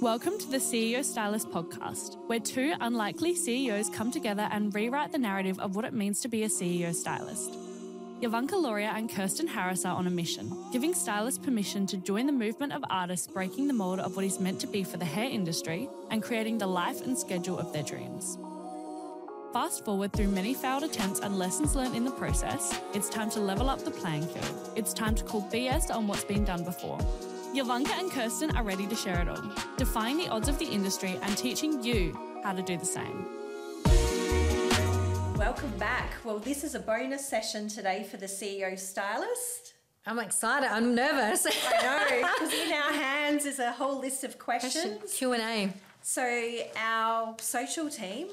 Welcome to the CEO Stylist podcast, where two unlikely CEOs come together and rewrite the narrative of what it means to be a CEO stylist. Yovanka Loria and Kirsten Harris are on a mission, giving stylists permission to join the movement of artists breaking the mold of what is meant to be for the hair industry and creating the life and schedule of their dreams. Fast forward through many failed attempts and lessons learned in the process, it's time to level up the playing field. It's time to call BS on what's been done before. Yovanka and Kirsten are ready to share it all, defying the odds of the industry and teaching you how to do the same. Welcome back. Well, this is a bonus session today for the CEO Stylist. I'm excited. I'm nervous. I know, because in our hands is a whole list of questions. Q and A. So our social team,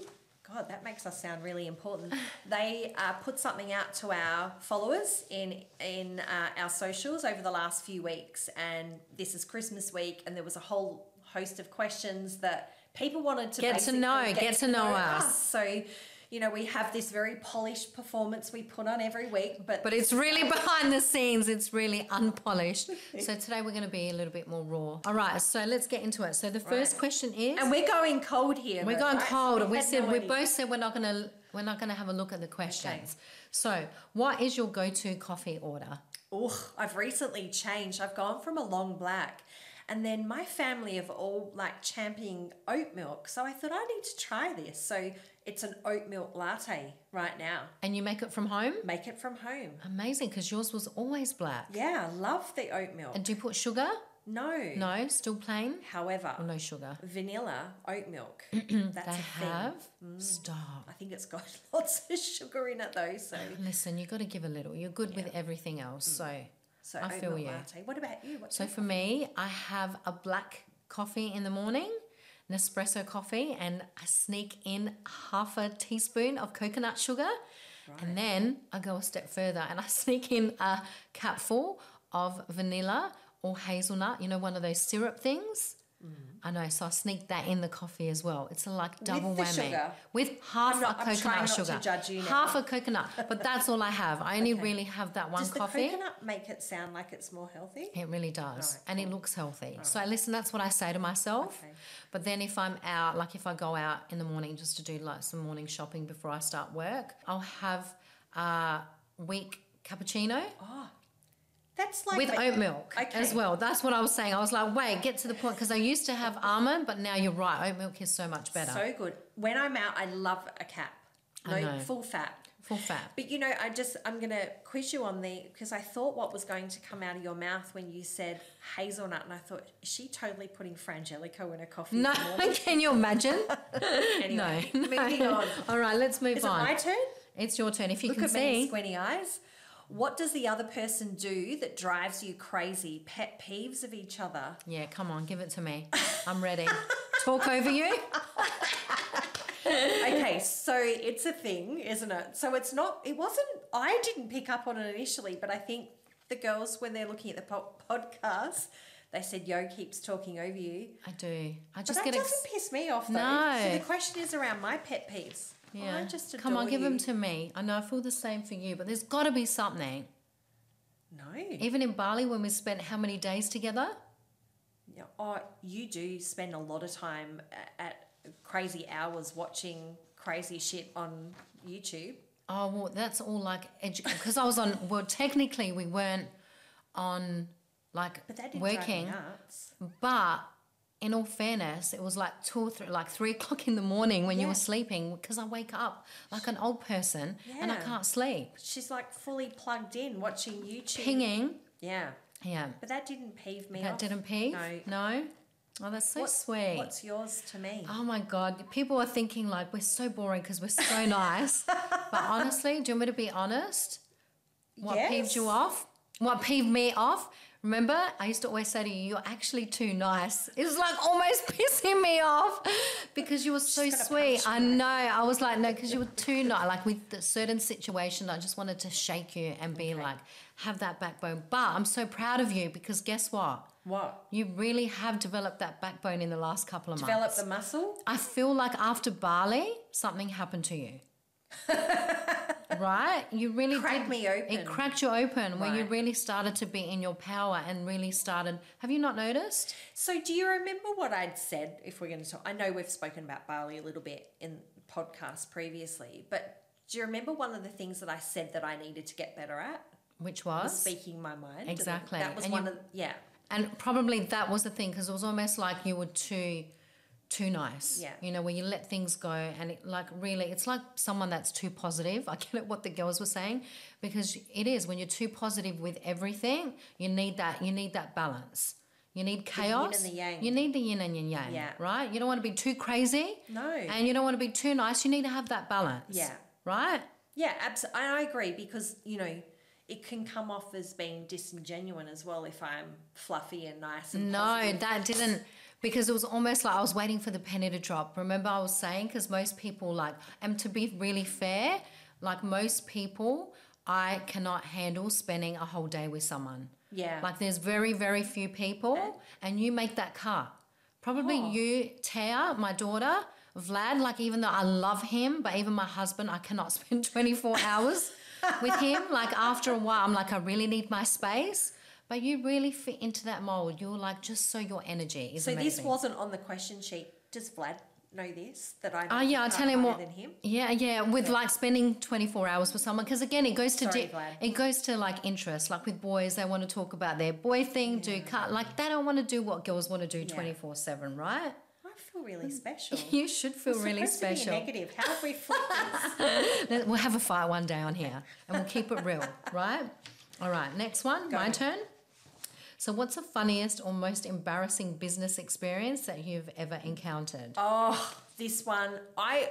God, that makes us sound really important. They uh, put something out to our followers in in uh, our socials over the last few weeks, and this is Christmas week, and there was a whole host of questions that people wanted to Get to know, get to know us. So. You know, we have this very polished performance we put on every week, but But it's really behind the scenes. It's really unpolished. So today we're going to be a little bit more raw. All right. So let's get into it. So the first Right. question is, and we're going cold here. we're going right, so cold. we we said no we idea. both said we're not going to we're not going to have a look at the questions. So what is your go-to coffee order? Ugh, I've recently changed. I've gone from a long black. And then my family have all like championing oat milk. So I thought I need to try this. So it's an oat milk latte right now. And you make it from home? Make it from home. Amazing, because yours was always black. Yeah, love the oat milk. And do you put sugar? no. No, still plain. However, Or no sugar? vanilla oat milk. That's They have. Mm. Stop. I think it's got lots of sugar in it though. So, Listen, you've got to give a little. You're good with everything else, mm. so so I oat feel milk you. latte. What about you? What's So for me, I have a black coffee in the morning, Nespresso coffee, and I sneak in half a teaspoon of coconut sugar. And then I go a step further and I sneak in a capful of vanilla or hazelnut, you know, one of those syrup things. Mm. I know, so I sneak that in the coffee as well. It's a like double the whammy sugar? with half not- a coconut sugar, judge you now. half a coconut. But that's all I have. I only Okay. really have that one Does the coffee. coconut make it sound like it's more healthy? It really does. Alright, and it looks healthy. So listen, that's what I say to myself. Okay. But then if I'm out, like if I go out in the morning just to do like some morning shopping before I start work, I'll have a weak cappuccino oh. That's like with oat milk Okay. as well. That's what I was saying. I was like, wait, get to the point because I used to have almond, but now you're right. Oat milk is so much better. So good. When I'm out, I love a cap. No full fat. Full fat. But you know, I just I'm gonna quiz you on the because I thought what was going to come out of your mouth when you said hazelnut, and I thought is she totally putting frangelico in her coffee. No, in the morning?" can you imagine? Anyway, no. moving on. All right, let's move Is it on. my turn? It's your turn. If you Look can at me, see. squinty eyes. What does the other person do that drives you crazy? Pet peeves of each other. Yeah, come on, give it to me. I'm ready. Talk over you. okay, so it's a thing, isn't it? So it's not, it wasn't, I didn't pick up on it initially, but I think the girls, when they're looking at the po- podcast, they said, Yo keeps talking over you. I do. I But just that get doesn't ex- piss me off, though. No. So the question is around my pet peeves. Yeah. I just Come on, give them to me. I know I feel the same for you, but there's got to be something. No. Even in Bali, when we spent how many days together? Yeah, Oh, you do spend a lot of time at crazy hours watching crazy shit on YouTube. Oh, well, that's all like because I was on. Well, technically, we weren't on like But that working, but in all fairness, it was like two or three, like three o'clock in the morning when you were sleeping because I wake up like an old person and I can't sleep. She's like fully plugged in watching YouTube. Pinging, Yeah. yeah. But that didn't peeve me That off. didn't peeve? No. No? Oh, that's so sweet. What's yours to me? Oh my God. People are thinking like we're so boring because we're so nice. but honestly, do you want me to be honest? What peeved you off? What peeved me off? Remember, I used to always say to you, you're actually too nice. It was like almost pissing me off because you were so sweet. I know. I was like, no, because you were too nice. Like with a certain situation, I just wanted to shake you and be like, have that backbone. But I'm so proud of you because guess what? What? You really have developed that backbone in the last couple of Develop months. Develop the muscle? I feel like after Bali, something happened to you. right? You really Cracked did. me open. It cracked you open when you really started to be in your power and really started. Have you not noticed? So, do you remember what I'd said? If we're going to talk, I know we've spoken about Bali a little bit in podcasts previously, but do you remember one of the things that I said that I needed to get better at? Which Was was speaking my mind. Exactly. That was And one you- of yeah. And probably that was the thing because it was almost like you were too too nice. Yeah. You know, where you let things go and it, like really it's like someone that's too positive. I get it what the girls were saying because it is when you're too positive with everything, you need that you need that balance. You need chaos. the. You need the yin and yin yang, Yeah. right? You don't want to be too crazy. No. And you don't want to be too nice. You need to have that balance. Yeah. Right? Yeah, absolutely. I agree because you know it can come off as being disingenuous as well if I'm fluffy and nice. And No, positive. that didn't because it was almost like I was waiting for the penny to drop. Remember, I was saying because most people like, and to be really fair, like most people, I cannot handle spending a whole day with someone. Yeah. Like there's very very few people, and you make that cut. Probably Oh. you, Taya, my daughter, Vlad. Like even though I love him, but even my husband, I cannot spend 24 hours with him. Like after a while, I'm like, I really need my space. But you really fit into that mold. You're like just so your energy is so amazing. this wasn't on the question sheet. Does Vlad know this that I'm? Oh yeah, I tell him what. than him. Yeah, yeah, with like spending twenty four hours with someone because again, it goes to Sorry, di- it goes to like interest. Like with boys, they want to talk about their boy thing, do cut like they don't want to do what girls want to do Yeah. twenty four seven, right? I feel really special. You should feel really supposed to be special. negative. How have we flipped this? We'll have a fight one day on here, and we'll keep it real, right? All right, next one, my Go. turn. So, what's the funniest or most embarrassing business experience that you've ever encountered? Oh, this one, I.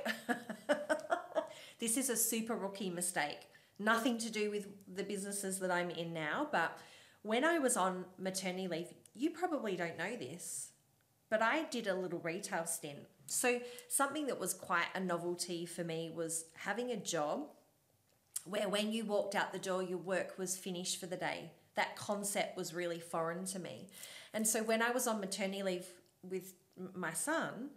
this is a super rookie mistake. Nothing to do with the businesses that I'm in now, but when I was on maternity leave, you probably don't know this, but I did a little retail stint. So, something that was quite a novelty for me was having a job where when you walked out the door, your work was finished for the day. That concept was really foreign to me. And so when I was on maternity leave with my son,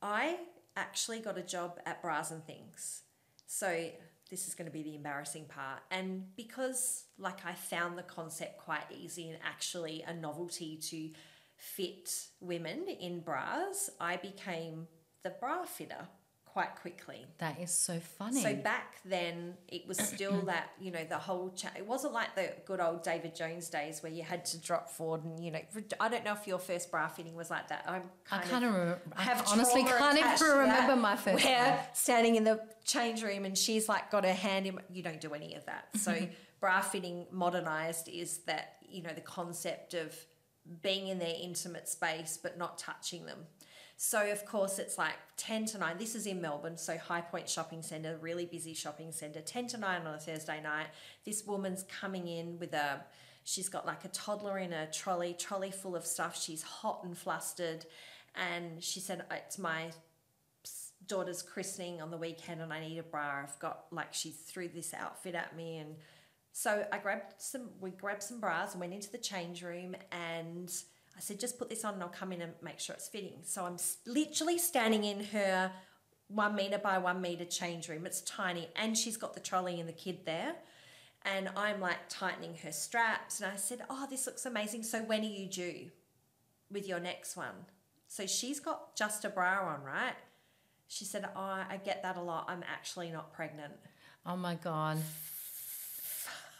I actually got a job at Bras and Things. So this is going to be the embarrassing part. And because like I found the concept quite easy and actually a novelty to fit women in bras, I became the bra fitter quite quickly. That is so funny. So back then, it was still that you know the whole chat. It wasn't like the good old David Jones days where you had to drop forward and you know. I don't know if your first bra fitting was like that. I'm I kind can't of remember. I have honestly can't even remember my first Where one. standing in the change room and she's like got her hand in. You don't do any of that. So bra fitting modernized is that you know the concept of being in their intimate space but not touching them. So of course it's like 10 to 9. This is in Melbourne, so High Point Shopping Centre, really busy shopping centre. 10 to 9 on a Thursday night. This woman's coming in with a she's got like a toddler in a trolley, trolley full of stuff. She's hot and flustered and she said uh, it's my daughter's christening on the weekend and I need a bra. I've got like she threw this outfit at me and so I grabbed some we grabbed some bras and went into the change room and I said just put this on and I'll come in and make sure it's fitting. So I'm literally standing in her one meter by one meter change room. It's tiny and she's got the trolley and the kid there. And I'm like tightening her straps and I said, "Oh, this looks amazing. So when are you due with your next one?" So she's got just a bra on, right? She said, "Oh, I get that a lot. I'm actually not pregnant." Oh my god.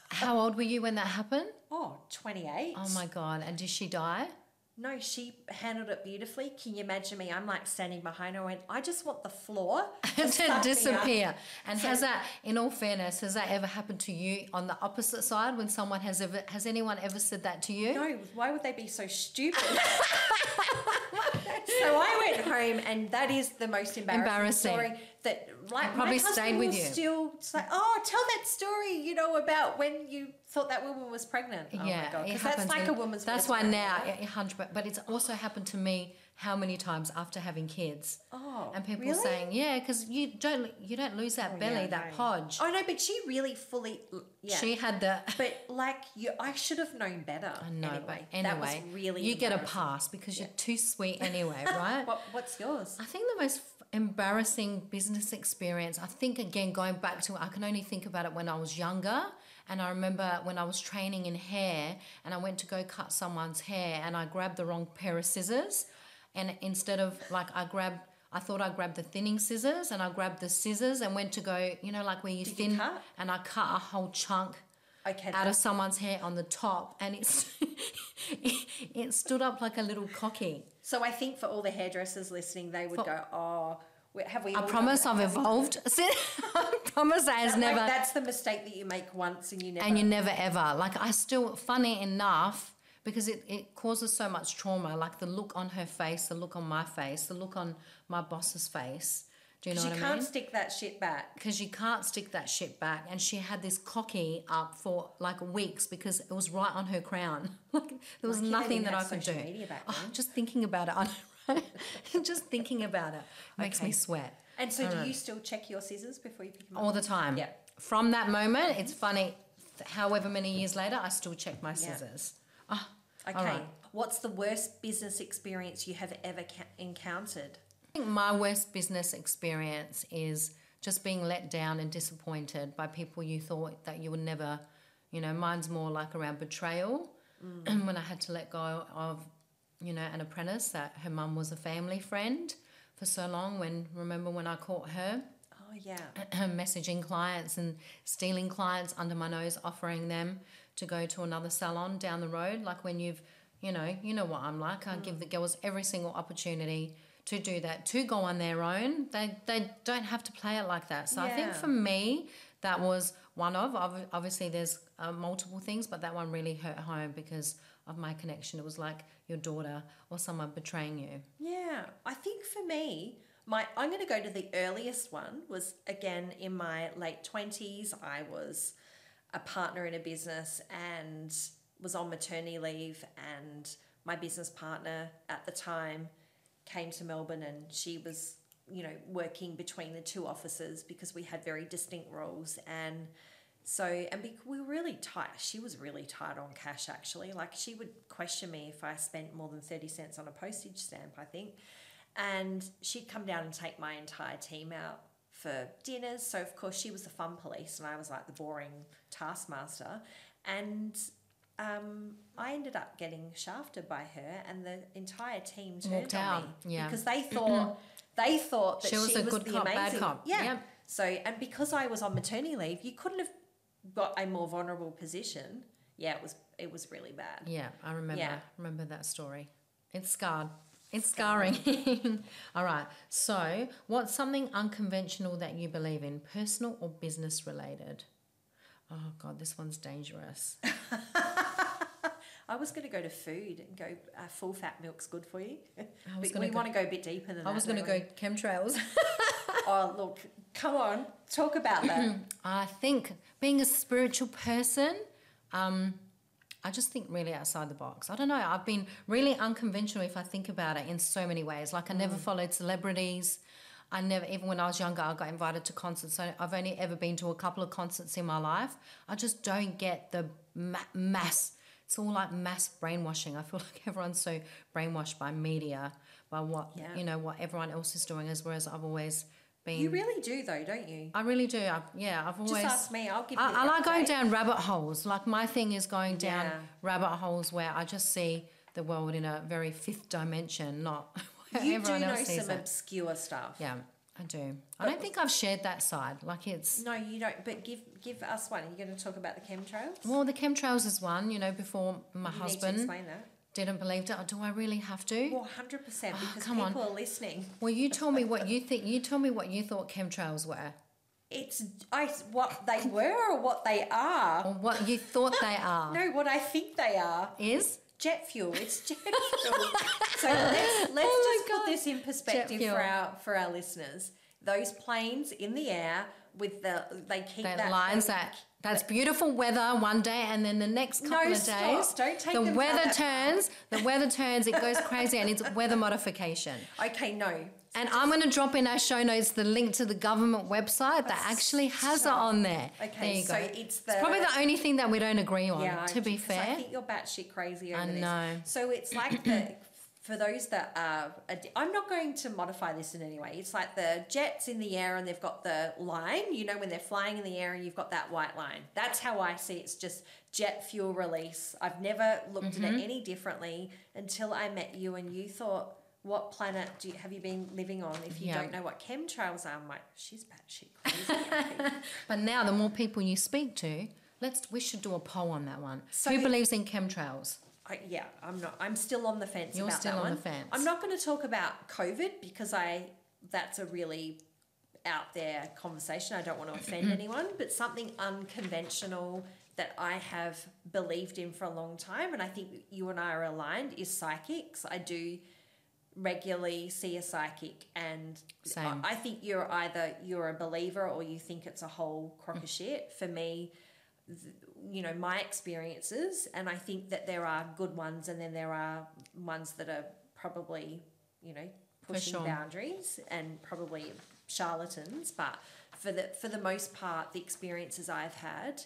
How old were you when that happened? Oh, 28. Oh my god. And did she die? No, she handled it beautifully. Can you imagine me? I'm like standing behind her. Went, I just want the floor to disappear. And So- has that, in all fairness, has that ever happened to you on the opposite side when someone has ever, has anyone ever said that to you? No, why would they be so stupid? so I went home, and that is the most embarrassing, Embarrassing. story. That like probably stayed with you. Still, say, oh, tell that story. You know about when you thought that woman was pregnant. Oh yeah, my god, because that's like a woman's. That's why now, hundred. But it's also happened to me how many times after having kids. Oh, and people really? saying, yeah, because you don't you don't lose that Oh, belly, yeah, that no. podge. Oh no, but she really fully. Yeah. She had the. but like you, I should have known better. I know, anyway, but anyway, that was really. you get a pass because you're too sweet anyway, right? What, what's yours? I think the most embarrassing business experience, I think again, going back to, I can only think about it when I was younger. And I remember when I was training in hair and I went to go cut someone's hair and I grabbed the wrong pair of scissors. And instead of like, I grabbed, I thought I grabbed the thinning scissors and I grabbed the scissors and went to go, you know, like where you Did thin cut? and I cut a whole chunk Okay. out of someone's hair on the top and it's it stood up like a little cocky. so I think for all the hairdressers listening, they would go, "Oh, have we?" I promise? I've evolved. I promise that has That- like, never that's the mistake that you make once and you never. and you never ever like I still funny enough because it, it causes so much trauma like the look on her face the look on my face the look on my boss's face do you know 'Cause what I can't stick that shit back. because you can't stick that shit back and she had this cocky up for like weeks because it was right on her crown like there was they nothing that I could do social media back Oh, just thinking about it I know, right? just thinking about it makes Okay. me sweat And so, do you still check your scissors before you pick them up? all the time. Yeah. From that moment, it's funny. However many years later, I still check my Yeah. scissors. Ah, Okay. all right. What's the worst business experience you have ever ca- encountered? I think my worst business experience is just being let down and disappointed by people you thought that you would never. You know, mine's more like around betrayal. Mm. And when I had to let go of, you know, an apprentice that her mum was a family friend for so long. When remember when I caught her. Oh yeah. messaging clients and stealing clients under my nose, offering them to go to another salon down the road. Like when you've, you know, you know what I'm like. I give mm. the girls every single opportunity to do that, to go on their own. They they don't have to play it like that. So I think for me, that was one of. Obviously, there's uh, multiple things, but that one really hurt home because of my connection. It was like your daughter or someone betraying you. Yeah, I think for me, my I'm going to go to the earliest one was again in my late twenties. I was a partner in a business and was on maternity leave, and my business partner at the time came to Melbourne, and she was you know working between the two offices because we had very distinct roles and. So, and we were really tight. She was really tight on cash, actually. Like, she would question me if I spent more than 30 cents on a postage stamp, I think. And she'd come down and take my entire team out for dinners. So, of course, she was the fun police, and I was like the boring taskmaster. And um, I ended up getting shafted by her, and the entire team turned Walked on out, me yeah. because they thought they thought that She was a good the cop, bad amazing. cop. Yeah. Yep. So, and because I was on maternity leave, you couldn't have got a more vulnerable position. Yeah, it was it was really bad. Yeah, I remember. Yeah. Remember that story. It's scarred. It's scarring. All right. So, what's something unconventional that you believe in, personal or business related? Oh God, this one's dangerous. I was going to go to food and go uh, full fat milk's good for you. I was But gonna we go- want to go a bit deeper than that. I was going to go chemtrails. Oh look, come on, talk about that. I think being a spiritual person, um, I just think really outside the box. I don't know. I've been really unconventional if I think about it in so many ways. Like I never followed celebrities. I never, even when I was younger, I got invited to concerts. So I've only ever been to a couple of concerts in my life. I just don't get the ma- mass. It's all like mass brainwashing. I feel like everyone's so brainwashed by media, by what Yeah. you know, what everyone else is doing. As whereas I've always been. you really do though, don't you? I really do. I, yeah, I've always. Just ask me. I'll give you. I, I like going down rabbit holes. Like my thing is going down Yeah. rabbit holes where I just see the world in a very fifth dimension, not You do know some it. obscure stuff. Yeah, I do. I don't think I've shared that side. Like it's No, you don't. But give give us one. Are you going to talk about the chemtrails? well, the chemtrails is one. You know, before my you husband explain that. didn't believe it. Do I really have to? Well, hundred percent Oh, because come on. people are listening. Well, you tell me what you think. You tell me what you thought chemtrails were, It's I what they were or what they are. or what you thought they are. No, what I think they are. Is Jet fuel. It's jet fuel. so let's let's Oh just put this in perspective for our for our listeners. those planes in the air with the they keep That, that lines that that's beautiful weather one day and then the next couple No, of stop. days Don't take the weather turns the weather turns it goes crazy and it's weather modification Okay, no. And I'm going to drop in our show notes the link to the government website that actually has it on there. Okay, there you so go. it's the- probably the only thing that we don't agree on. Yeah, to be fair, I think you're batshit crazy over I this. know. So it's like the for those that are, I'm not going to modify this in any way. It's like the jets in the air and they've got the line. You know when they're flying in the air and you've got that white line. That's how I see it. it's just jet fuel release. I've never looked Mm-hmm. at it any differently until I met you and you thought. What planet do you, have you been living on? If you Yeah. don't know what chemtrails are, I'm like, she's batshit crazy. but now the more people you speak to, let's we should do a poll on that one. So- Who believes in chemtrails? I, yeah, I'm not. I'm still on the fence You're about still that on one. the fence. I'm not going to talk about COVID because I that's a really out there conversation. I don't want to offend anyone, but something unconventional that I have believed in for a long time, and I think you and I are aligned, is psychics. I do regularly see a psychic, and Same. I I think you're either you're a believer or you think it's a whole crock of shit. For me, you know my experiences and i think that there are good ones and then there are ones that are probably you know pushing sure. boundaries and probably charlatans but for the for the most part the experiences i've had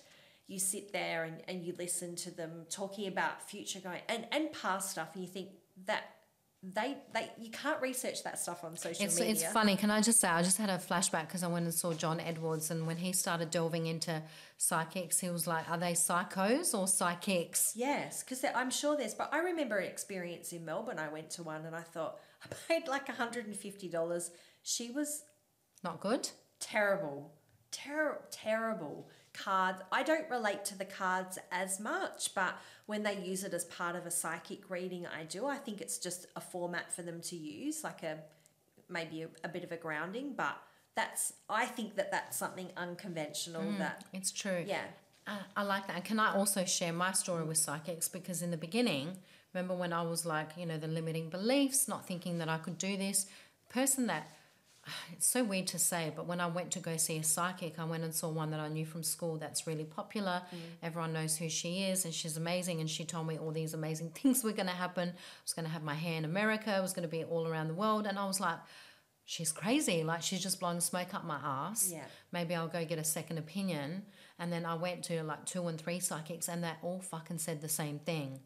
you sit there and, and you listen to them talking about future going and, and past stuff and you think that they they you can't research that stuff on social It's media it's funny. Can I just say I just had a flashback because I went and saw John Edwards, and when he started delving into psychics, he was like, "Are they psychos or psychics?" Yes, because I'm sure there's. But I remember an experience in Melbourne. I went to one and I thought I paid like $150. She was Not good. terrible, ter- terrible cards. I don't relate to the cards as much, but when they use it as part of a psychic reading, I do. I think it's just a format for them to use, like a maybe a, a bit of a grounding. But that's I think that that's something unconventional. That It's true. yeah. Uh, I like that. And can I also share my story with psychics? Because in the beginning, remember when I was like, you know, the limiting beliefs, not thinking that I could do this, person that it's so weird to say, but when I went to go see a psychic, I went and saw one that I knew from school that's really popular. Mm. Everyone knows who she is, and she's amazing. And she told me all these amazing things were going to happen. I was going to have my hair in America, I was going to be all around the world. And I was like, she's crazy. Like, she's just blowing smoke up my ass. Yeah. Maybe I'll go get a second opinion. And then I went to like two and three psychics, and they all fucking said the same thing.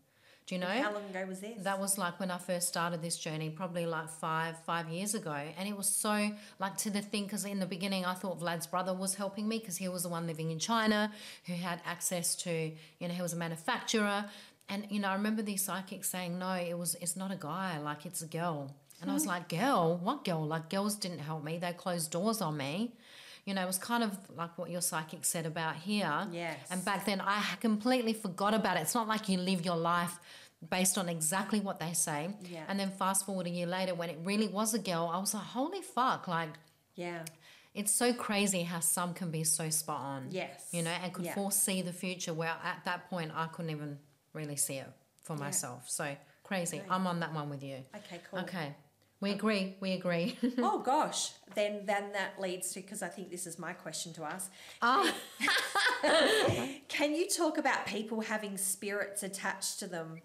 Do you know? How long ago was this? That was like when I first started this journey, probably like five five years ago, and it was so like to the thing because in the beginning I thought Vlad's brother was helping me because he was the one living in China who had access to you know he was a manufacturer, and you know I remember these psychics saying no, it was it's not a guy, like it's a girl, and I was hmm. like girl, what girl? Like girls didn't help me, they closed doors on me. You know, it was kind of like what your psychic said about here. Yes. And back then, I completely forgot about it. It's not like you live your life based on exactly what they say. Yeah. And then fast forward a year later, when it really was a girl, I was like, holy fuck! Like, yeah. it's so crazy how some can be so spot on. Yes. You know, and could Yeah. foresee the future. Where at that point, I couldn't even really see it for myself. So crazy. I'm on that one with you. Okay, cool. Okay. We agree. We agree. Oh gosh, then then that leads to because I think this is my question to ask. oh, Can you talk about people having spirits attached to them?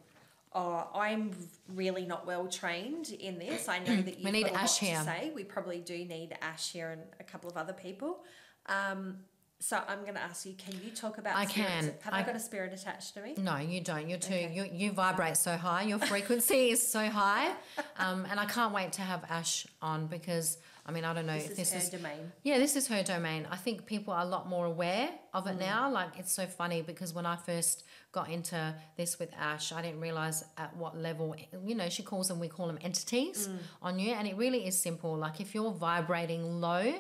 Oh, I'm really not well trained in this. I know that you've need got Ash to here. say. We probably do need Ash here and a couple of other people. Um, so I'm going to ask you: Can you talk about? I spirits? can. Have I, I- got a spirit attached to me? No, you don't. You're too. Okay. You you vibrate so high. Your frequency is so high, um, and I can't wait to have Ash on because I mean I don't know This if is this her is domain. yeah this is her domain. I think people are a lot more aware of Mm. it now. Like it's so funny because when I first got into this with Ash, I didn't realize at what level you know she calls them. We call them entities Mm. on you, and it really is simple. Like if you're vibrating low.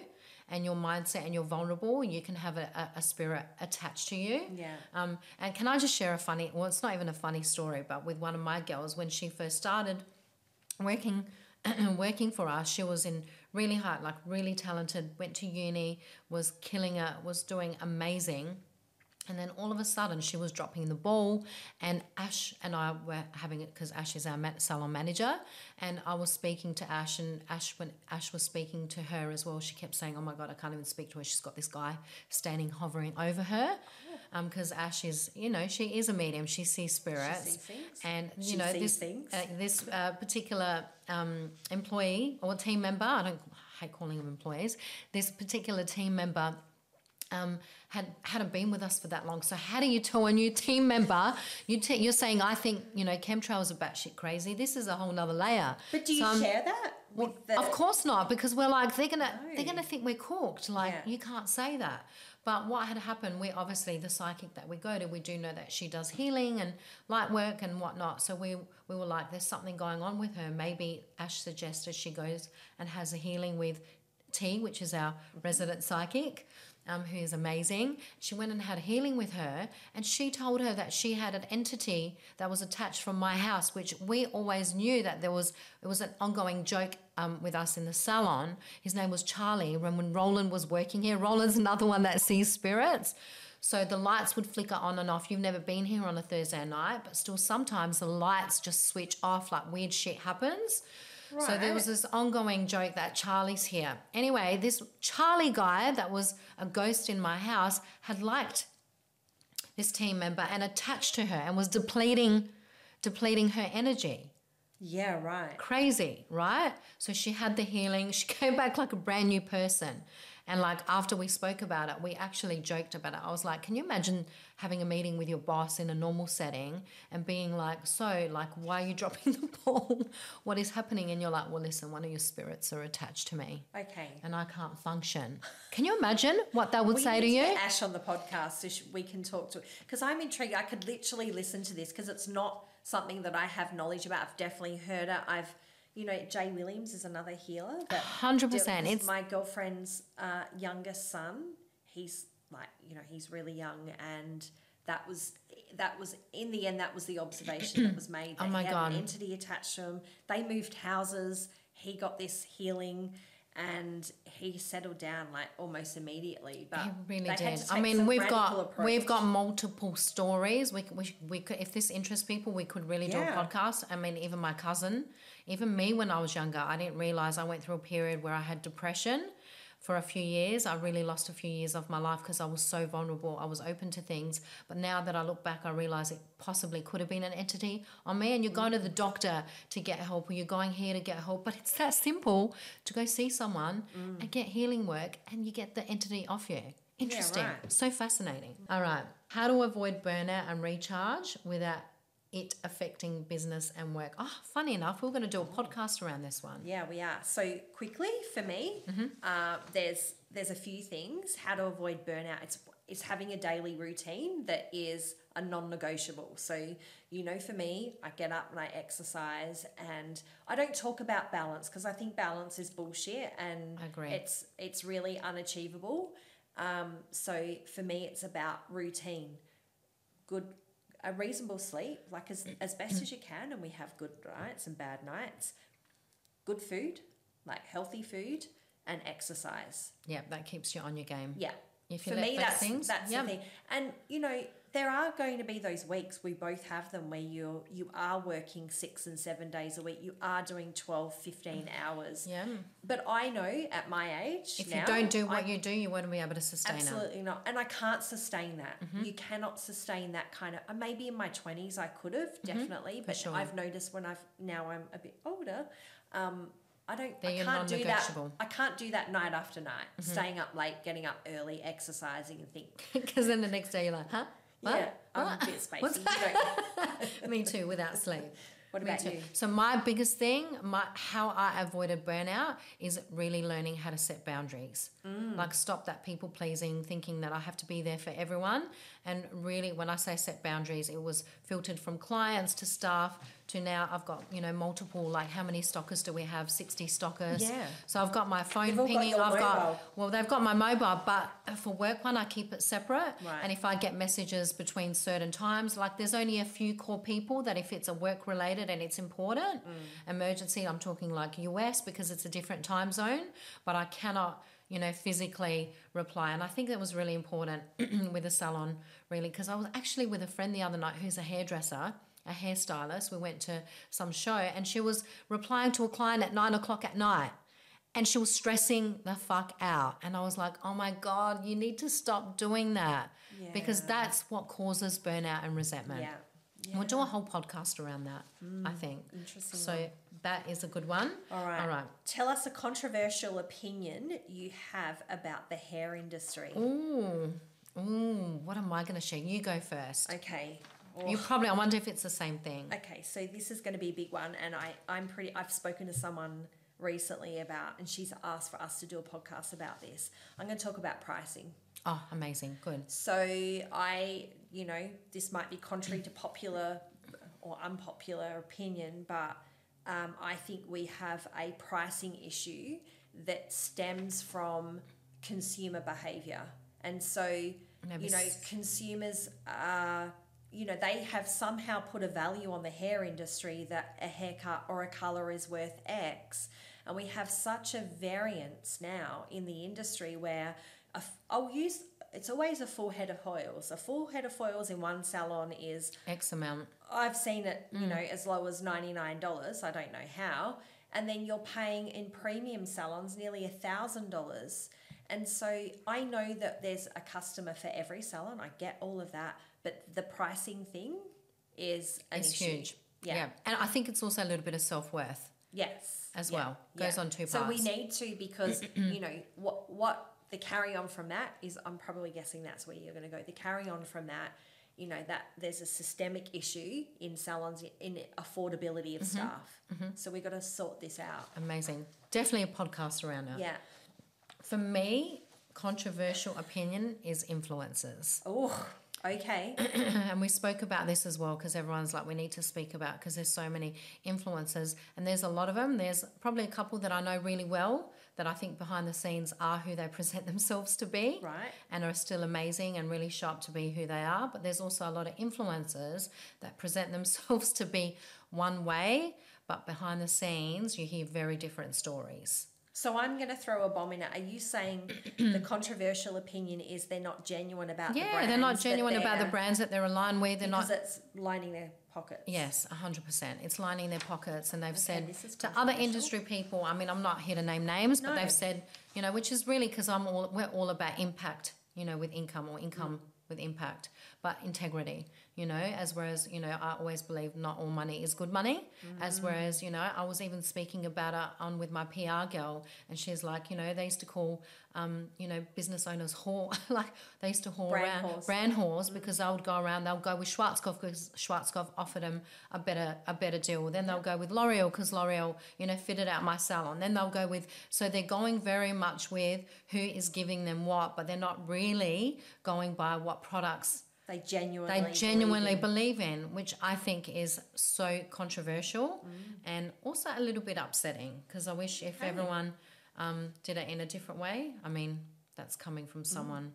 And your mindset and you're vulnerable, and you can have a, a, a spirit attached to you. Yeah. Um, and can I just share a funny, well, it's not even a funny story, but with one of my girls, when she first started working, working for us, she was in really hard, like really talented, went to uni, was killing it, was doing amazing. And then all of a sudden, she was dropping the ball, and Ash and I were having it because Ash is our salon manager, and I was speaking to Ash, and Ash when Ash was speaking to her as well, she kept saying, "Oh my God, I can't even speak to her. She's got this guy standing hovering over her." Because Ash is, you know, she is a medium. She sees spirits, she sees things. and you She know sees this things. uh, this uh, particular um, employee or team member. I don't I hate calling them employees. This particular team member um, had hadn't been with us for that long. So how do you tell a new team member? You te- you're saying I think you know chemtrails are batshit crazy. This is a whole nother layer. But do you So share that well, the? of course not, because we're like they're gonna they're gonna think we're cooked. Like Yeah. you can't say that. But what had happened? We obviously the psychic that we go to, we do know that she does healing and light work and whatnot. So we we were like, there's something going on with her. Maybe Ash suggested she goes and has a healing with T, which is our resident psychic. Um, who is amazing. She went and had healing with her, and she told her that she had an entity that was attached from my house, which we always knew that there was. It was an ongoing joke um, with us in the salon. His name was Charlie. When when Roland was working here, Roland's another one that sees spirits. So the lights would flicker on and off. You've never been here on a Thursday night, but still sometimes the lights just switch off, like weird shit happens. So there was this ongoing joke that Charlie's here. Anyway, this Charlie guy that was a ghost in my house had liked this team member and attached to her and was depleting depleting her energy. yeah, right. Crazy, right? So she had the healing. She came back like a brand new person. And like after we spoke about it, we actually joked about it. I was like, can you imagine having a meeting with your boss in a normal setting and being like, so like why are you dropping the ball? what is happening? And you're like, well listen, one of your spirits are attached to me Okay. and I can't function. Can you imagine what that would We say to you? get Ash on the podcast so we can talk to because I'm intrigued. I could literally listen to this because it's not something that I have knowledge about. I've definitely heard it. I've, you know, Jay Williams is another healer. That 100%, it's- my girlfriend's uh, youngest son. He's like, you know, he's really young, and that was that was in the end that was the observation that was made. Oh That my he God. an entity attached to him. They moved houses. He got this healing. And he settled down like almost immediately, but He really did. I mean, we've got approach. we've got multiple stories. We, we we could if this interests people, we could really do a podcast. I mean, even my cousin, even me when I was younger, I didn't realize I went through a period where I had depression for a few years. I really lost a few years of my life because I was so vulnerable. I was open to things, but now that I look back, I realize it possibly could have been an entity on me. And you're going to the doctor to get help, or you're going here to get help, but it's that simple to go see someone Mm. and get healing work, and you get the entity off you. Interesting. right. So fascinating. All right. How to avoid burnout and recharge without it affecting business and work. Oh, funny enough, we're going to do a podcast around this one. Yeah, we are. So quickly for me, Mm-hmm. uh, there's there's a few things how to avoid burnout. It's it's having a daily routine that is a non-negotiable. So you know, for me, I get up and I exercise, and I don't talk about balance because I think balance is bullshit, and it's it's really unachievable. Um, so for me, it's about routine, good, a reasonable sleep, like as as best mm. as you can, and we have good nights and bad nights good food, like healthy food, and exercise. Yeah, that keeps you on your game. Yeah. If you For me, that's things, that's yeah. the thing. And you know, there are going to be those weeks we both have them where you you are working six and seven days a week. You are doing 12, 15 hours. Yeah. But I know at my age, If now, you don't do what I you do, you won't be able to sustain it. Absolutely not. And I can't sustain that. Mm-hmm. You cannot sustain that kind of. uh, Maybe in my 20s I could have, definitely. But Mm-hmm. sure. I've noticed when I've. Now I'm a bit older. Um, I don't. They're I can't do that. Mm-hmm. I can't do that night after night. Staying up late, getting up early, exercising, and think. Because then the next day you're like, huh? What? Yeah, I'm a bit spacey. What's You that? don't- Me too, without sleep. What about you? So my biggest thing, my how I avoided burnout is really learning how to set boundaries. Mm. Like stop that people pleasing, thinking that I have to be there for everyone. And really, when I say set boundaries, it was filtered from clients to staff to now I've got you know multiple like how many stockers do we have? Sixty stockers. Yeah. So I've got my phone all got pinging. I've mobile. got well, they've got my mobile, but for work one, I keep it separate. Right. And if I get messages between certain times, like there's only a few core people that if it's a work related and it's important, Mm. emergency, I'm talking like US because it's a different time zone, but I cannot, you know, physically reply. And I think that was really important with the salon, really, because I was actually with a friend the other night who's a hairdresser. A hairstylist. We went to some show and she was replying to a client at nine o'clock at night and she was stressing the fuck out. And I was like, oh my God, you need to stop doing that because that's what causes burnout and resentment. Yeah. And We'll do a whole podcast around that, I think. Mm, interesting So. That is a good one. All right. All right. Tell us a controversial opinion you have about the hair industry. Ooh, ooh, what am I going to share? You go first. Okay. You oh. probably, I wonder if it's the same thing. Okay, so this is going to be a big one, and I, I'm pretty. I've spoken to someone recently about, and she's asked for us to do a podcast about this. I'm going to talk about pricing. Oh, amazing. Good. So I, you know, this might be contrary to popular or unpopular opinion, but um, I think we have a pricing issue that stems from consumer behavior, and so Maybe you know, consumers are. You know, they have somehow put a value on the hair industry that a haircut or a color is worth X. And we have such a variance now in the industry where a f- I'll use it's always a full head of foils. A full head of foils in one salon is X amount. I've seen it, you Mm. know, as low as ninety nine dollars. I don't know how, and then you're paying in premium salons nearly a thousand dollars. And so I know that there's a customer for every salon. I get all of that, but the pricing thing is an It's issue. huge. Yeah. And I think it's also a little bit of self worth. Yes. As Yeah. well. Goes on two So we need to because you know what what the carry on from that is. I'm probably guessing that's where you're going to go. The carry on from that, you know, that there's a systemic issue in salons in affordability Mm-hmm. of staff. So we've got to sort this out. Amazing. Definitely a podcast around it. Yeah. For me, controversial opinion is influencers. Oh, okay. and we spoke about this as well because everyone's like, we need to speak about because there's so many influencers and there's a lot of them. There's probably a couple that I know really well that I think behind the scenes are who they present themselves to be Right. and are still amazing and really sharp to be who they are. But there's also a lot of influencers that present themselves to be one way, but behind the scenes, you hear very different stories. So I'm going to throw a bomb in it. Are you saying the controversial opinion is they're not genuine about the Yeah, brands they're not genuine about the brands that they're aligned with. They're because not it's lining their pockets. Yes, 100%. It's lining their pockets. And they've said to other industry people, I mean, I'm not here to name names, but they've said, you know, which is really because I'm all, we're all about impact, you know, with income or income mm. with impact, but integrity, you know, as whereas, you know, I always believe not all money is good money. As whereas, you know, I was even speaking about it on with my PR girl, and she's like, you know, they used to call, um, you know, business owners whore, like they used to whore Brand around whores. brand whores because they would go around. They'll go with Schwarzkopf because Schwarzkopf offered them a better a better deal. Then they'll go with L'Oreal because L'Oreal, you know, fitted out my salon. Then they'll go with so they're going very much with who is giving them what, but they're not really going by what products They genuinely. they genuinely believe believe in, which I think is so controversial and also a little bit upsetting because I wish if Okay. everyone um, did it in a different way. I mean, that's coming from someone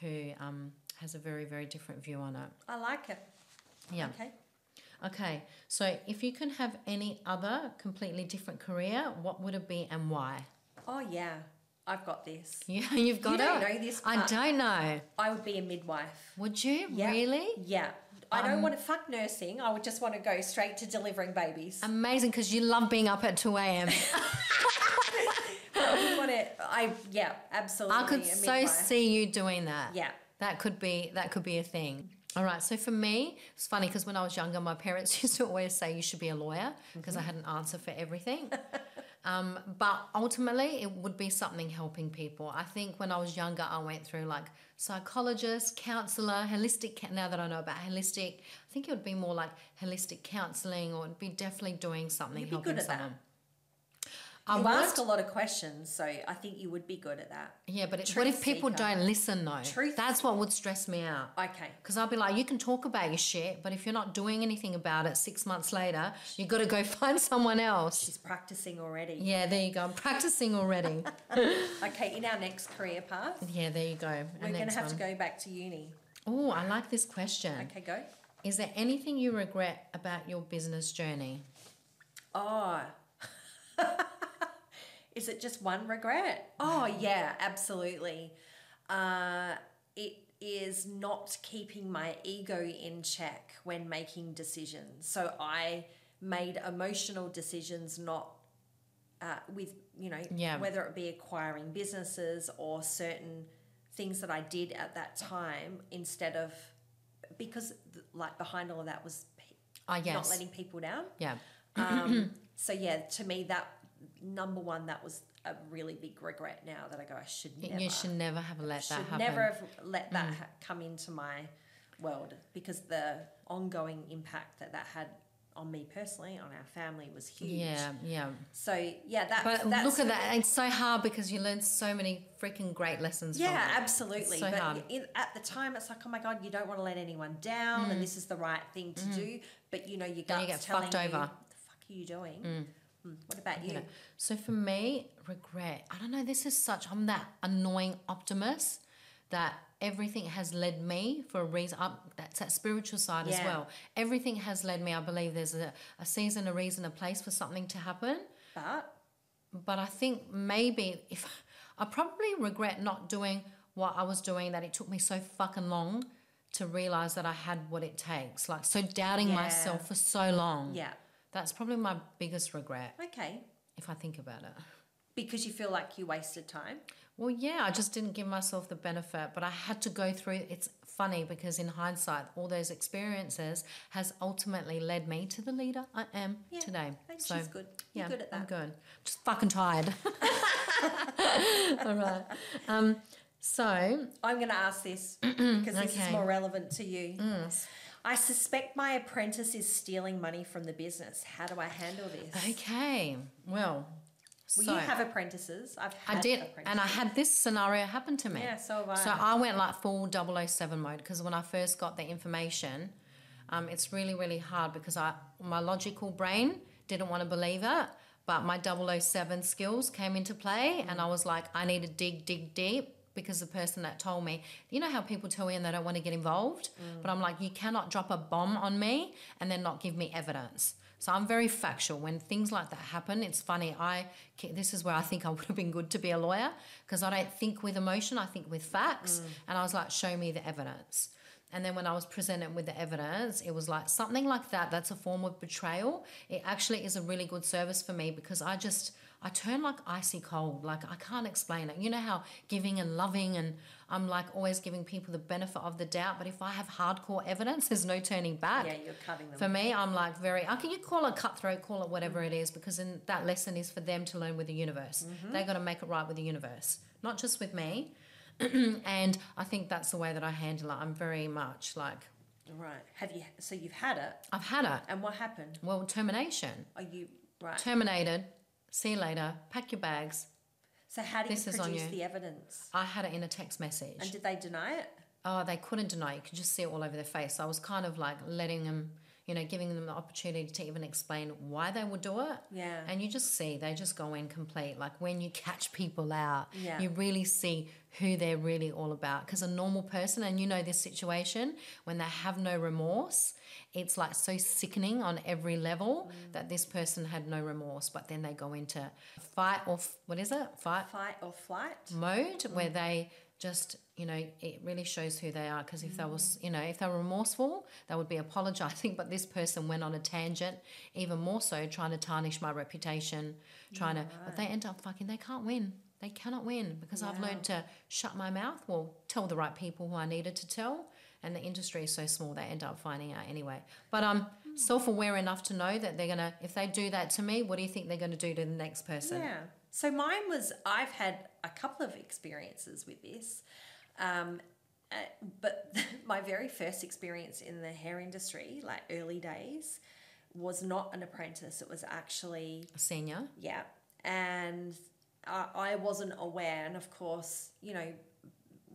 who um, has a very, very different view on it. I like it. Yeah. Okay. Okay. So if you can have any other completely different career, what would it be and why? Oh yeah, I've got this. Yeah, you've got you don't it. know this I part. don't know. I would be a midwife. Would you Yeah. really? Yeah. I Um, don't want to fuck nursing. I would just want to go straight to delivering babies. Amazing because you love being up at 2 a.m. I would want to. I yeah, absolutely. I could a so midwife. see you doing that. Yeah. That could be that could be a thing. All right. So for me, it's funny because when I was younger, my parents used to always say you should be a lawyer because I had an answer for everything. Um, but ultimately, it would be something helping people. I think when I was younger, I went through like psychologist, counselor, holistic. Now that I know about holistic, I think it would be more like holistic counseling, or it'd be definitely doing something You'd be helping good at that. I You ask a lot of questions, so I think you would be good at that. Yeah, but it, what if people seeker. don't listen though? Truth- That's what would stress me out. Okay. Because I'll be like, you can talk about your shit, but if you're not doing anything about it six months later, you've got to go find someone else. She's practicing already. Yeah, there you go. I'm practicing already. Okay, in our next career path, yeah, there you go. And we're going to have to go back to uni. Oh, I like this question. Okay, go. Is there anything you regret about your business journey? Oh. Is it just one regret? Oh, yeah, absolutely. Uh, it is not keeping my ego in check when making decisions. So I made emotional decisions, not uh, with, you know, Yeah. whether it be acquiring businesses or certain things that I did at that time instead of, because like behind all of that was pe- Ah, yes. not letting people down. Yeah. Um, so yeah, to me that number one that was a really big regret now that I go I should never You should never have let that should happen. never have let that mm. ha- come into my world because the ongoing impact that that had on me personally on our family was huge. Yeah, yeah. So yeah, that But that's look at that. It's so hard because you learn so many freaking great lessons from Yeah, it. absolutely. So but hard. In, at the time, it's like, oh my god, you don't want to let anyone down, and mm. this is the right thing to mm. do. But you know, your Mm. Then gut's you get telling fucked you, over. What the fuck are you doing? Hmm, What about you? You know, So for me, regret. I don't know. This is such. I'm that annoying optimist that everything has led me for a reason. Up that's that spiritual side as well. Everything has led me. I believe there's a, a season, a reason, a place for something to happen. But But I think maybe if I probably regret not doing what I was doing, that it took me so fucking long to realize that I had what it takes. Like so doubting Yeah. myself for so long. yeah, That's probably my biggest regret okay, if I think about it. because you feel like you wasted time. Well, yeah, I just didn't give myself the benefit, but I had to go through. It's funny because in hindsight, all those experiences has ultimately led me to the leader I am Yeah, today. Think so she's good. You're yeah, good at that. I'm good. Just fucking tired. all right. Um, so I'm going to ask this because this is more relevant to you. I suspect my apprentice is stealing money from the business. How do I handle this? okay, well, Well, so you have apprentices. I've had I did, apprentices. and I had this scenario happen to me. Yeah, so have I. So I went like full 007 mode because when I first got the information, um, it's really really hard because I my logical brain didn't want to believe it, but my 007 skills came into play, and I was like, I need to dig dig deep because the person that told me, you know how people tell you and they don't want to get involved, mm. but I'm like, you cannot drop a bomb on me and then not give me evidence. So I'm very factual. When things like that happen, it's funny. I this is where I think I would have been good to be a lawyer because I don't think with emotion. I think with facts. Mm. And I was like, show me the evidence. And then when I was presented with the evidence, it was like something like that. That's a form of betrayal. It actually is a really good service for me because I just I turn like icy cold. Like I can't explain it. You know how giving and loving and I'm like always giving people the benefit of the doubt. But if I have hardcore evidence, there's no turning back. yeah, you're cutting them. For me, I'm like very. I can you call it cutthroat, call it whatever it is, because in that lesson is for them to learn with the universe. Mm-hmm. They got to make it right with the universe, not just with me. and I think that's the way that I handle it. I'm very much like right. Have you? So you've had it, I've had it. and what happened? Well, termination, Are you right? terminated. See you later. Pack your bags. so how did you this is on produce you. the evidence? I had it in a text message. And did they deny it? Oh, they couldn't deny. it. You could just see it all over their face. I was kind of like letting them, you know, giving them the opportunity to even explain why they would do it. Yeah. And you just see they just go in complete. Like when you catch people out, Yeah. you really see who they're really all about. Because a normal person, and you know this situation, when they have no remorse, it's like so sickening on every level Mm. that this person had no remorse. But then they go into fight or f- what is it? Fight Fight or flight? mode where they just you know it really shows who they are because if they was mm. you know if they were remorseful they would be apologizing but this person went on a tangent even more so trying to tarnish my reputation trying to but they end up fucking they can't win. They cannot win because i've learned to shut my mouth well tell the right people who i needed to tell and the industry is so small they end up finding out anyway. But i'm self-aware enough to know that they're gonna if they do that to me what do you think they're gonna do to the next person? Yeah. So mine was I've had a couple of experiences with this, um, uh, but my very first experience in the hair industry, like early days, was not an apprentice. It was actually a senior yeah, and I, I wasn't aware. And of course, you know,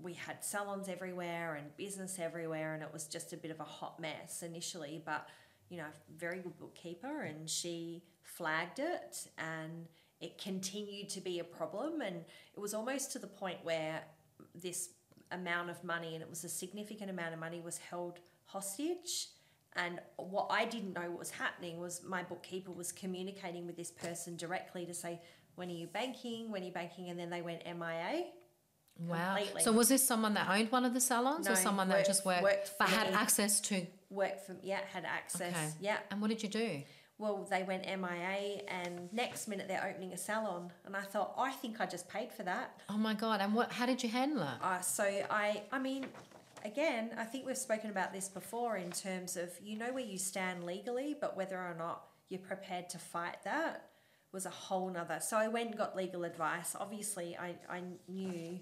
we had salons everywhere and business everywhere, and it was just a bit of a hot mess initially. But you know, very good bookkeeper, and she flagged it, and it continued to be a problem, and it was almost to the point where this amount of money, and it was a significant amount of money, was held hostage. And what I didn't know what was happening was my bookkeeper was communicating with this person directly to say, when are you banking? When are you banking? And then they went MIA. Wow. Completely. So was this someone that owned one of the salons No, or someone that just worked, worked for but had me. access to? work from, yeah, had access. Okay. Yeah. And what did you do? Well, they went MIA, and next minute they're opening a salon. And I thought, I think I just paid for that. Oh my god! And what? How did you handle it? Uh, so I, I mean, again, I think we've spoken about this before in terms of you know where you stand legally, but whether or not you're prepared to fight that was a whole nother. So I went and got legal advice. Obviously, I, I knew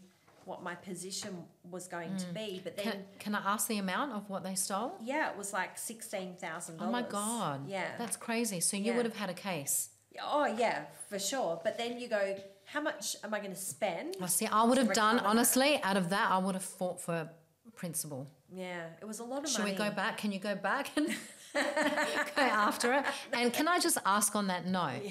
what my position was going to mm. be, but then Can, can I ask the amount of what they stole? yeah, it was like $16000 Oh my god! Yeah. that's crazy. So you Yeah. would have had a case. Oh yeah, for sure. But then you go, how much am I going to spend? I see. I would have done honestly. Out of that, I would have fought for principle. Yeah, it was a lot of Should money. Should we go back? Can you go back and go after it? And can I just ask on that note,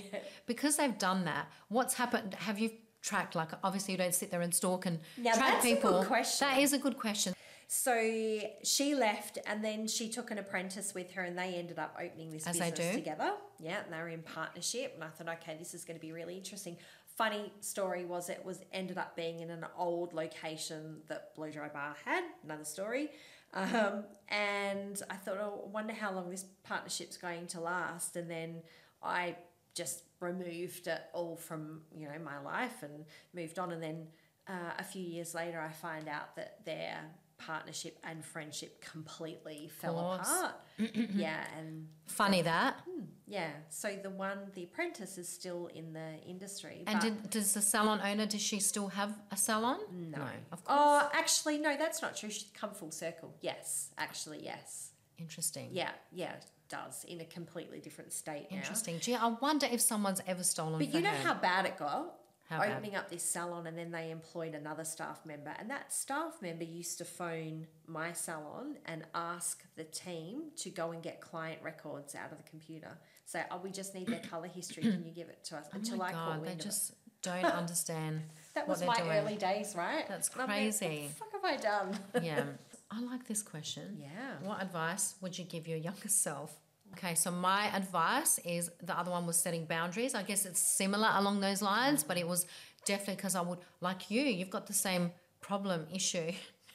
because they've done that, what's happened? Have you tracked? Like, obviously, you don't sit there and stalk and Now, track that's a good people. question. That is a good question. So she left, and then she took an apprentice with her, and they ended up opening this As business together. Yeah, and they were in partnership. And I thought, okay, this is going to be really interesting. Funny story was it was ended up being in an old location that Blue Dry Bar had. Another story. Um, and I thought, oh, I wonder how long this partnership's going to last. And then I just removed it all from you know my life and moved on. And then uh, a few years later, I find out that their partnership and friendship completely fell apart. yeah, and Funny that. yeah. So the one, the apprentice, is still in the industry. And did, does the salon owner? Does she still have a salon? No. of course. Oh, actually, no, that's not true. She's come full circle. Yes, actually, yes. Interesting. Yeah, yeah, does in a completely different state now. Interesting. Gee, I wonder if someone's ever stolen. But you know her. how bad it got? How bad? Opening up this salon and then they employed another staff member. And that staff member used to phone my salon and ask the team to go and get client records out of the computer. Say, oh, we just need their colour history. Can you give it to us? Oh Until I call God, they into it. just don't understand. That was my doing. early days, right? That's I'm like, crazy. what the fuck have I done? Yeah. I like this question. Yeah. What advice would you give your younger self? Okay, so my advice is the other one was setting boundaries. I guess it's similar along those lines, but it was definitely because I would, like you, you've got the same problem issue,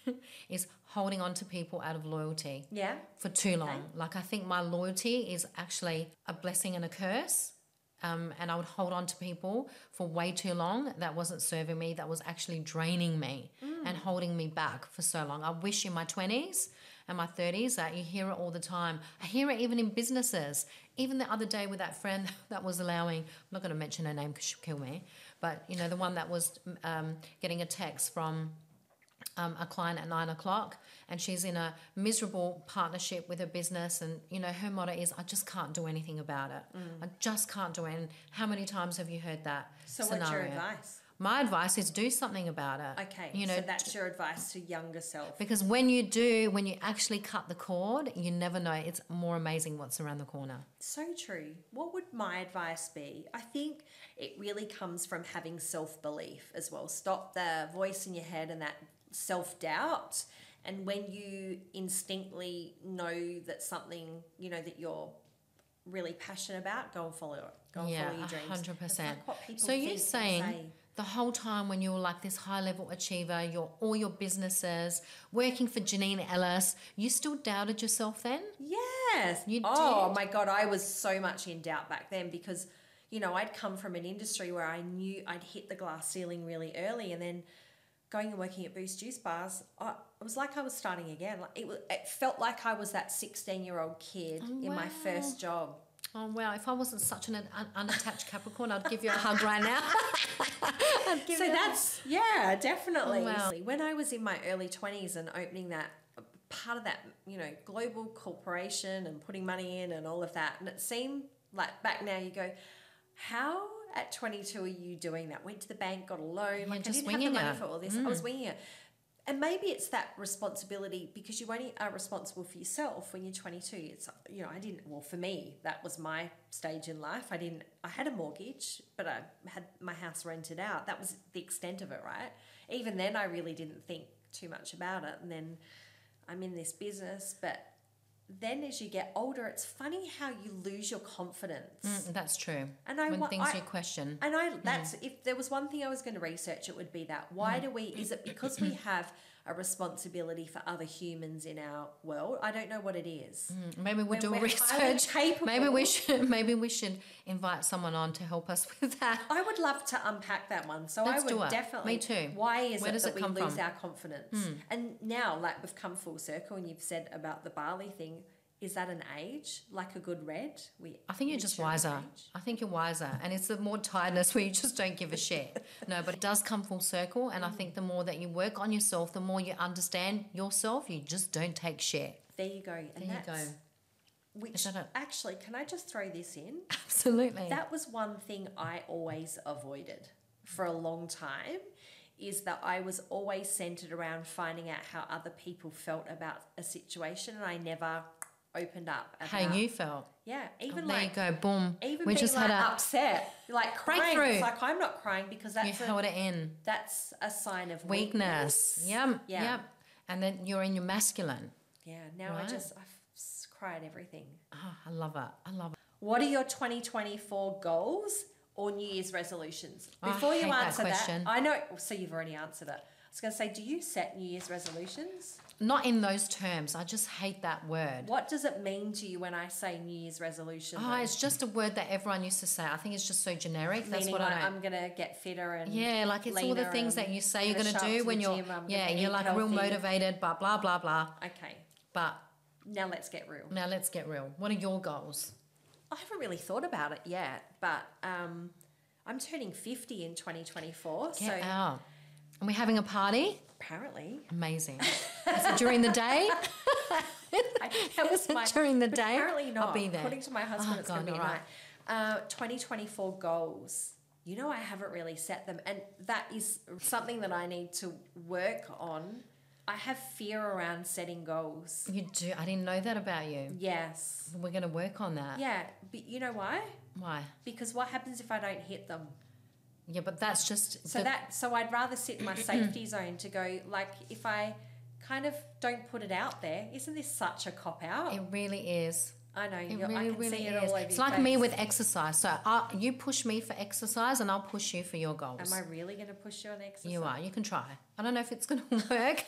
is holding on to people out of loyalty Yeah. for too long. Like, I think my loyalty is actually a blessing and a curse. Um, and I would hold on to people for way too long that wasn't serving me, that was actually draining me and holding me back for so long. I wish in my 20s and my 30s that you hear it all the time. I hear it even in businesses. Even the other day with that friend that was allowing, I'm not going to mention her name because she'll kill me, but you know, the one that was um, getting a text from um, a client at nine o'clock and she's in a miserable partnership with her business and you know her motto is i just can't do anything about it i just can't do it and how many times have you heard that So scenario? what's your advice? my advice is do something about it Okay. you know so that's your advice to younger self. because when you do when you actually cut the cord you never know it's more amazing what's around the corner So true. What would my advice be? I think it really comes from having self belief as well. Stop the voice in your head and that self doubt. And when you instinctly know that something, you know, that you're really passionate about, go and follow it. Go and yeah follow your dreams. hundred percent Fuck what people so you're saying say. the whole time when you were like this high level achiever, your all your businesses, working for Janine Ellis, you still doubted yourself then? Yes. You oh did? my god, I was so much in doubt back then because you know I'd come from an industry where I knew I'd hit the glass ceiling really early, and then going and working at Boost Juice Bars, I, it was like I was starting again. Like it, was, it felt like I was that sixteen-year-old kid Oh, in my first job. Oh wow! If I wasn't such an un- unattached Capricorn, I'd give you a hug right now. So that's yeah, definitely. Oh, wow. When I was in my early twenties and opening that part of that, you know, global corporation and putting money in and all of that, and it seemed like back now you go, how at 22 are you doing that? Went to the bank, got a loan. like I didn't have the money it. Mm. for all this. I was winging it. And maybe it's that responsibility because you only are responsible for yourself when you're 22. It's you know I didn't. Well, for me, that was my stage in life. I didn't. I had a mortgage, but I had my house rented out. That was the extent of it, right? Even then, I really didn't think too much about it. And then I'm in this business, but then as you get older, it's funny how you lose your confidence. Mm, that's true. And I when things I- you question. And I that's if there was one thing I was going to research, it would be that. Why do we? Is it because we have a responsibility for other humans in our world? I don't know what it is. Mm, maybe we'll do research. Maybe we should. Maybe we should invite someone on to help us with that. I would love to unpack that one. So Let's I would definitely. Me too. Why is Where it that it we lose from? Our confidence? Hmm. And now, like we've come full circle, and you've said about the barley thing. Is that an age like a good red? We. I think you're just wiser. I think you're wiser, and it's the more tiredness where you just don't give a shit. No, but it does come full circle, and I mm. think the more that you work on yourself, the more you understand yourself. You just don't take shit. There you go. And There you go. Which actually, can I just throw this in? Absolutely. That was one thing I always avoided for a long time is that I was always centered around finding out how other people felt about a situation and I never opened up about How you felt. yeah even Oh, there like you go. Boom. even we being just like had a. upset like crying Breakthrough. it's like I'm not crying because that's You a, held it in. that's a sign of Weakness. Yep. Yeah. Yep. And then you're in your masculine. yeah now I just I've cried everything Oh, I love it. I love it. What are your 2024 goals or New Year's resolutions? I Before you hate that answer that, question. I know, so you've already answered it. I was going to say, do you set New Year's resolutions? Not in those terms. I just hate that word. What does it mean to you when I say New Year's resolution? Oh, though? it's just a word that everyone used to say. I think it's just so generic. That's what like I. I'm going to get fitter and Yeah, like it's all the things that you say you're gonna going to show up do to when you're, gym, yeah, you're like real motivated, but blah, blah, blah. Okay, But now let's get real. now let's get real. What are your goals? I haven't really thought about it yet, but um, I'm turning 50 in 2024. Get so out. And we're having a party? Apparently, Amazing. Is it during the day? I, that was my During the day? Apparently I'll not. be there. According to my husband, Oh, it's going to be right. Uh, 2024 goals. You know, I haven't really set them, and that is something that I need to work on. I have fear around setting goals. You do. I didn't know that about you. Yes. We're going to work on that. Yeah, but you know why? Why? Because what happens if I don't hit them? Yeah, but that's just. So the- that so I'd rather sit in my safety zone to go like if I kind of don't put it out there, isn't this such a cop out? It really is. I know It you're, really, I can really see it is. all over It's like me with exercise. So I, you push me for exercise, and I'll push you for your goals. Am I really going to push you on exercise? You are. You can try. I don't know if it's going to work,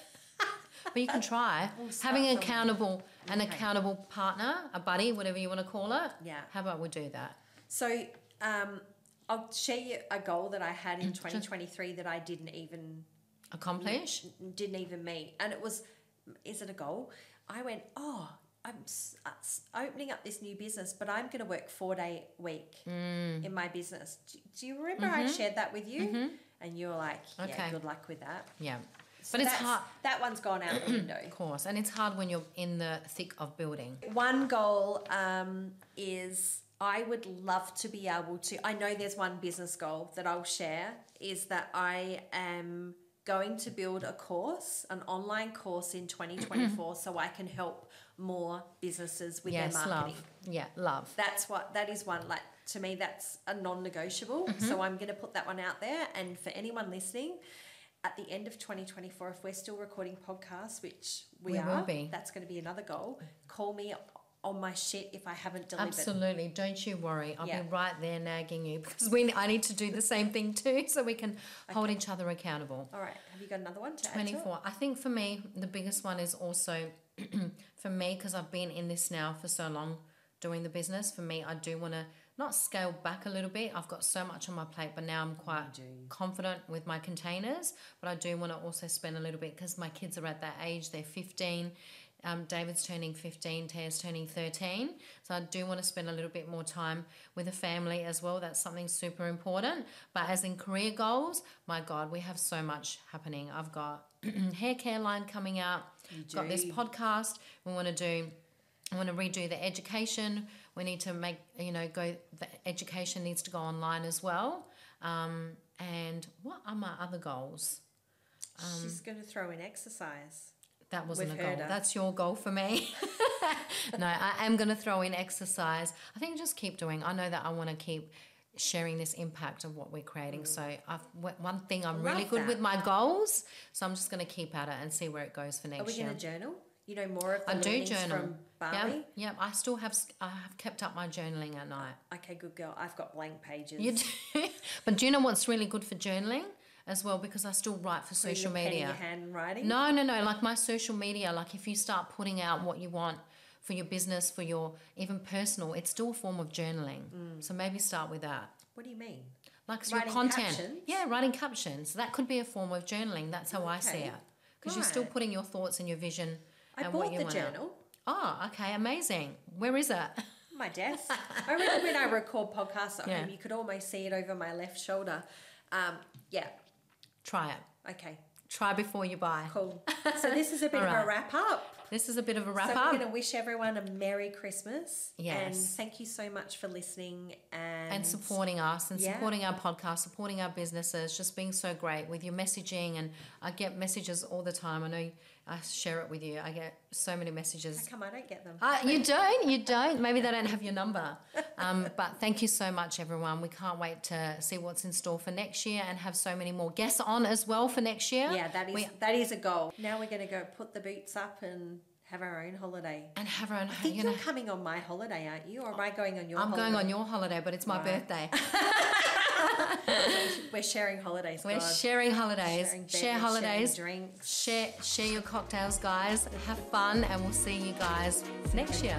but you can try. We'll start Having an accountable, an Okay. accountable partner, a buddy, whatever you want to call it. Yeah. How about we do that? So um, I'll share you a goal that I had in 2023 that I didn't even Accomplish. didn't even meet, and it was, is it a goal? I went, oh, I'm s- uh, opening up this new business, but I'm going to work four day week Mm. in my business. Do, do you remember I shared that with you? And you were like, yeah, Mm-hmm. Okay. good luck with that. Yeah. So but it's hard, That one's gone out the window. of course, and it's hard when you're in the thick of building. One goal um, is I would love to be able to. I know there's one business goal that I'll share is that I am going to build a course, an online course in 2024, so I can help more businesses with yes, their marketing. love. Yeah, love. That's what that is one like to me. That's a non-negotiable. Mm-hmm. So I'm going to put that one out there. And for anyone listening, at the end of 2024, if we're still recording podcasts, which we, We are, that's going to be another goal. Call me on my shit if I haven't delivered. Absolutely. Don't you worry. I'll Yeah. be right there nagging you because we I need to do the same thing too so we can hold each other accountable. All right. Have you got another one to add to it? 24. I think for me, the biggest one is also for me, because I've been in this now for so long doing the business, for me, I do want to not scale back a little bit. I've got so much on my plate, but now I'm quite confident with my containers. But I do want to also spend a little bit because my kids are at that age, they're 15. Um, David's turning 15, Taya's turning 13. So I do want to spend a little bit more time with the family as well. That's something super important. But as in career goals, my God, we have so much happening. I've got hair care line coming out, got this podcast. We want to do I want to redo the education. We need to make, you know, go, the education needs to go online as well. Um, and what are my other goals? She's going to throw in exercise. That wasn't a goal. That's your goal for me. no, I am going to throw in exercise. I think just keep doing. I know that I want to keep sharing this impact of what we're creating. So I've one thing I'm really Mm. Good that. with my goals. So I'm just going to keep at it and see where it goes for next year. Are we going to journal? You know more of the I do journal. from Yeah, Bali. yeah. I still have. I have kept up my journaling at night. Okay, good girl. I've got blank pages. You do, but do you know what's really good for journaling as well? Because I still write for social your media. handwriting. No, no, no. Like my social media, like if you start putting out what you want for your business, for your even personal, it's still a form of journaling. So maybe start with that. What do you mean? Like so your Writing content. captions? Yeah, writing captions. That could be a form of journaling. That's how I see it. Because you're still putting your thoughts and your vision I and what you the want out. journal. Oh, okay, amazing. Where is it? My desk. I remember when I record podcasts at Yeah. home, you could almost see it over my left shoulder. Um, yeah. Try it. Okay. Try before you buy. Cool. So this is a bit of Alright. a wrap up. This is a bit of a wrap so up. we're going to wish everyone a Merry Christmas. Yes. And thank you so much for listening and, and supporting us and Yeah. supporting our podcast, supporting our businesses, just being so great with your messaging. And I get messages all the time. I know I share it with you. I get so many How messages. come I don't get them? Uh, you don't, you don't. Maybe they don't have your number. Um, but thank you so much, everyone. We can't wait to see what's in store for next year and have so many more guests on as well for next year. yeah, that is We- that is a goal. Now we're going to go put the boots up and have our own holiday. and have our own. I think you you're know, coming on my holiday, aren't you? Or am I going on your I'm holiday? going on your holiday, but it's my Right. birthday. We're sharing holidays, We're God. sharing holidays. Sharing share holidays. drinks. Share share your cocktails, guys. Have fun, and we'll see you guys next year.